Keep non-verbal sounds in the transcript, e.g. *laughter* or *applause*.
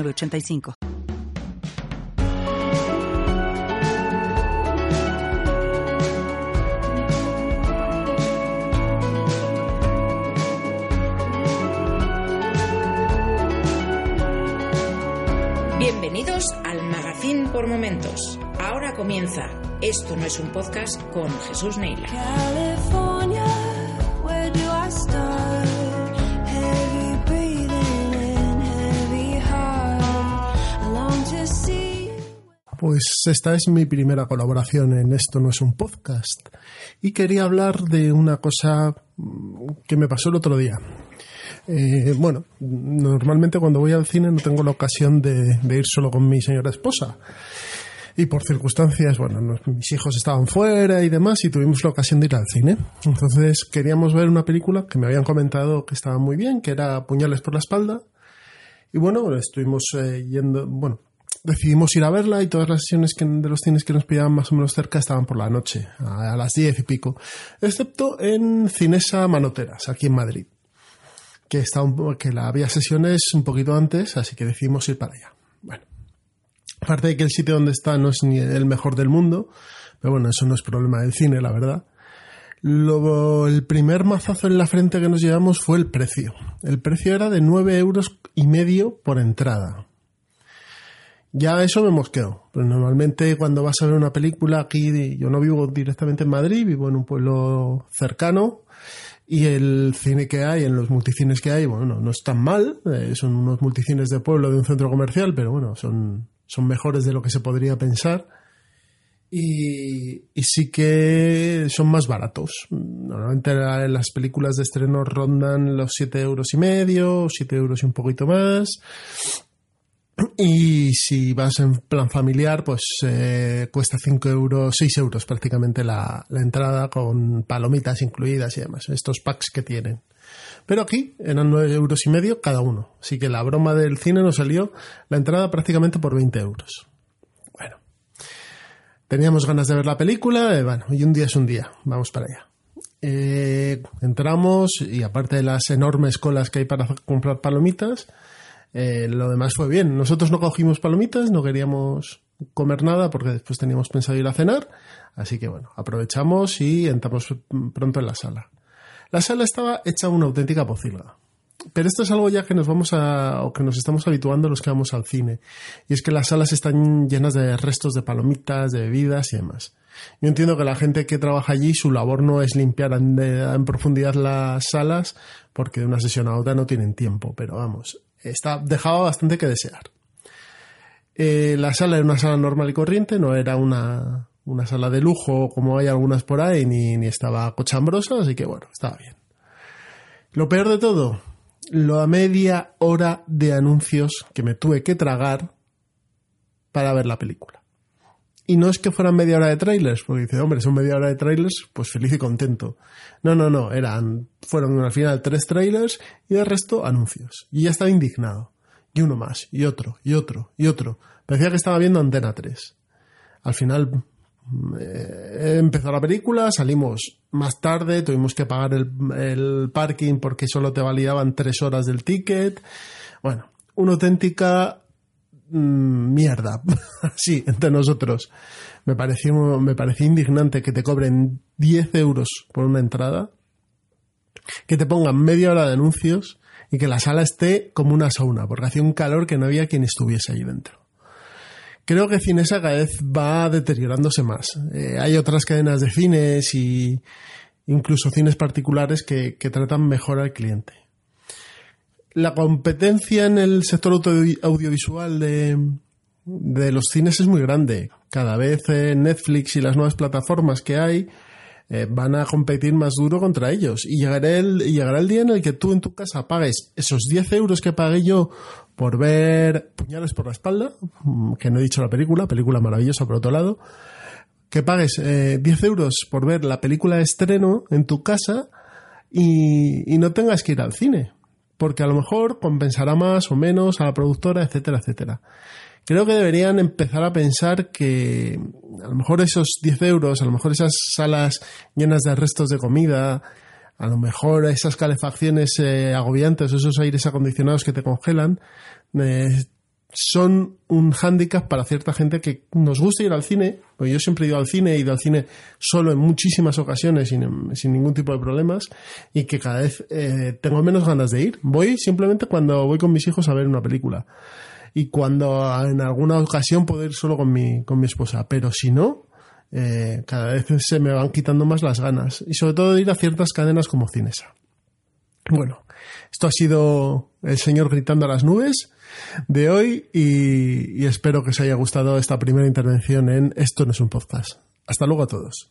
85 Bienvenidos al Magazine por Momentos. Ahora comienza Esto no es un podcast con Jesús Neila. California, where do I start? Pues esta es mi primera colaboración en Esto no es un podcast. Y quería hablar de una cosa mm, que me pasó el otro día. Eh, bueno, normalmente cuando voy al cine no tengo la ocasión de, ir solo con mi señora esposa. Y por circunstancias, bueno, mis hijos estaban fuera y demás y tuvimos la ocasión de ir al cine. Entonces queríamos ver una película que me habían comentado que estaba muy bien, que era Puñales por la espalda. Y bueno, estuvimos eh, yendo, bueno, decidimos ir a verla y todas las sesiones de los cines que nos pillaban más o menos cerca estaban por la noche, a, a las diez y pico, excepto en Cinesa Manoteras, aquí en Madrid, que, está un, que la había sesiones un poquito antes, así que decidimos ir para allá. Bueno, aparte de que el sitio donde está no es ni el mejor del mundo, pero bueno, eso no es problema del cine, la verdad. Lo- el primer mazazo en la frente que nos llevamos fue el precio. El precio era de nueve euros y medio por entrada. Ya eso me mosqueó. Pero normalmente cuando vas a ver una película aquí, yo no vivo directamente en Madrid, vivo en un pueblo cercano y el cine que hay, en los multicines que hay, bueno, no es tan mal. eh, son unos multicines de pueblo de un centro comercial, pero bueno, son, son mejores de lo que se podría pensar. Y, y sí que son más baratos. Normalmente la- las películas de estreno rondan los 7 euros y medio, 7 euros y un poquito más. Y si vas en plan familiar, pues eh, cuesta 5 euros, 6 euros prácticamente la, entrada con palomitas incluidas y demás. Estos packs que tienen. Pero aquí eran 9 euros y medio cada uno. Así que la broma del cine nos salió la entrada prácticamente por 20 euros. Bueno. Teníamos ganas de ver la película, eh, bueno, y un día es un día, vamos para allá. Eh, entramos y aparte de las enormes colas que hay para comprar palomitas, eh, lo demás fue bien. Nosotros no cogimos palomitas, no queríamos comer nada porque después teníamos pensado ir a cenar, así que bueno, aprovechamos y entramos pronto en la sala. La sala estaba hecha una auténtica pocilga. Pero esto es algo ya que nos vamos a, o que nos estamos habituando los que vamos al cine. Y es que las salas están llenas de restos de palomitas, de bebidas y demás. Yo entiendo que la gente que trabaja allí, su labor no es limpiar en, de- en profundidad las salas, porque de una sesión a otra no tienen tiempo, pero vamos, está, dejaba bastante que desear. Eh, la sala era una sala normal y corriente, no era una, una sala de lujo como hay algunas por ahí, ni, ni estaba cochambrosa, así que bueno, estaba bien. Lo peor de todo, la media hora de anuncios que me tuve que tragar para ver la película. Y no es que fueran media hora de trailers, porque dice, hombre, son media hora de trailers, pues feliz y contento. No, no, no, eran, fueron al final tres trailers y el resto anuncios. Y ya estaba indignado. Y uno más, y otro, y otro, y otro. Parecía que estaba viendo Antena 3. Al final eh, empezó la película, salimos más tarde, tuvimos que pagar el, el parking porque solo te validaban tres horas del ticket. Bueno, una auténtica mm, mierda, *laughs* sí, entre nosotros. Me pareció, me pareció indignante que te cobren 10 euros por una entrada, que te pongan media hora de anuncios y que la sala esté como una sauna, porque hacía un calor que no había quien estuviese ahí dentro. Creo que Cinesa cada vez va deteriorándose más. Eh, hay otras cadenas de cines y incluso cines particulares que, que tratan mejor al cliente. La competencia en el sector audio- audiovisual de, los cines es muy grande. Cada vez eh, Netflix y las nuevas plataformas que hay eh, van a competir más duro contra ellos. Y llegará, el, llegará el día en el que tú en tu casa pagues esos 10 euros que pagué yo por ver Puñales por la espalda, mm, que no he dicho la película, película maravillosa por otro lado, que pagues eh, 10 euros por ver la película de estreno en tu casa y, y no tengas que ir al cine. Porque a lo mejor compensará más o menos a la productora, etcétera, etcétera. Creo que deberían empezar a pensar que a lo mejor esos 10 euros, a lo mejor esas salas llenas de restos de comida, a lo mejor esas calefacciones eh, agobiantes, esos aires acondicionados que te congelan, eh, son un hándicap para cierta gente que nos gusta ir al cine, porque yo siempre he ido al cine, he ido al cine solo en muchísimas ocasiones sin, sin ningún tipo de problemas y que cada vez eh, tengo menos ganas de ir. Voy simplemente cuando voy con mis hijos a ver una película y cuando en alguna ocasión puedo ir solo con mi, con mi esposa, pero si no, eh, cada vez se me van quitando más las ganas y sobre todo de ir a ciertas cadenas como Cinesa. Bueno, esto ha sido el señor gritando a las nubes de hoy y, espero que os haya gustado esta primera intervención en Esto no es un podcast. Hasta luego a todos.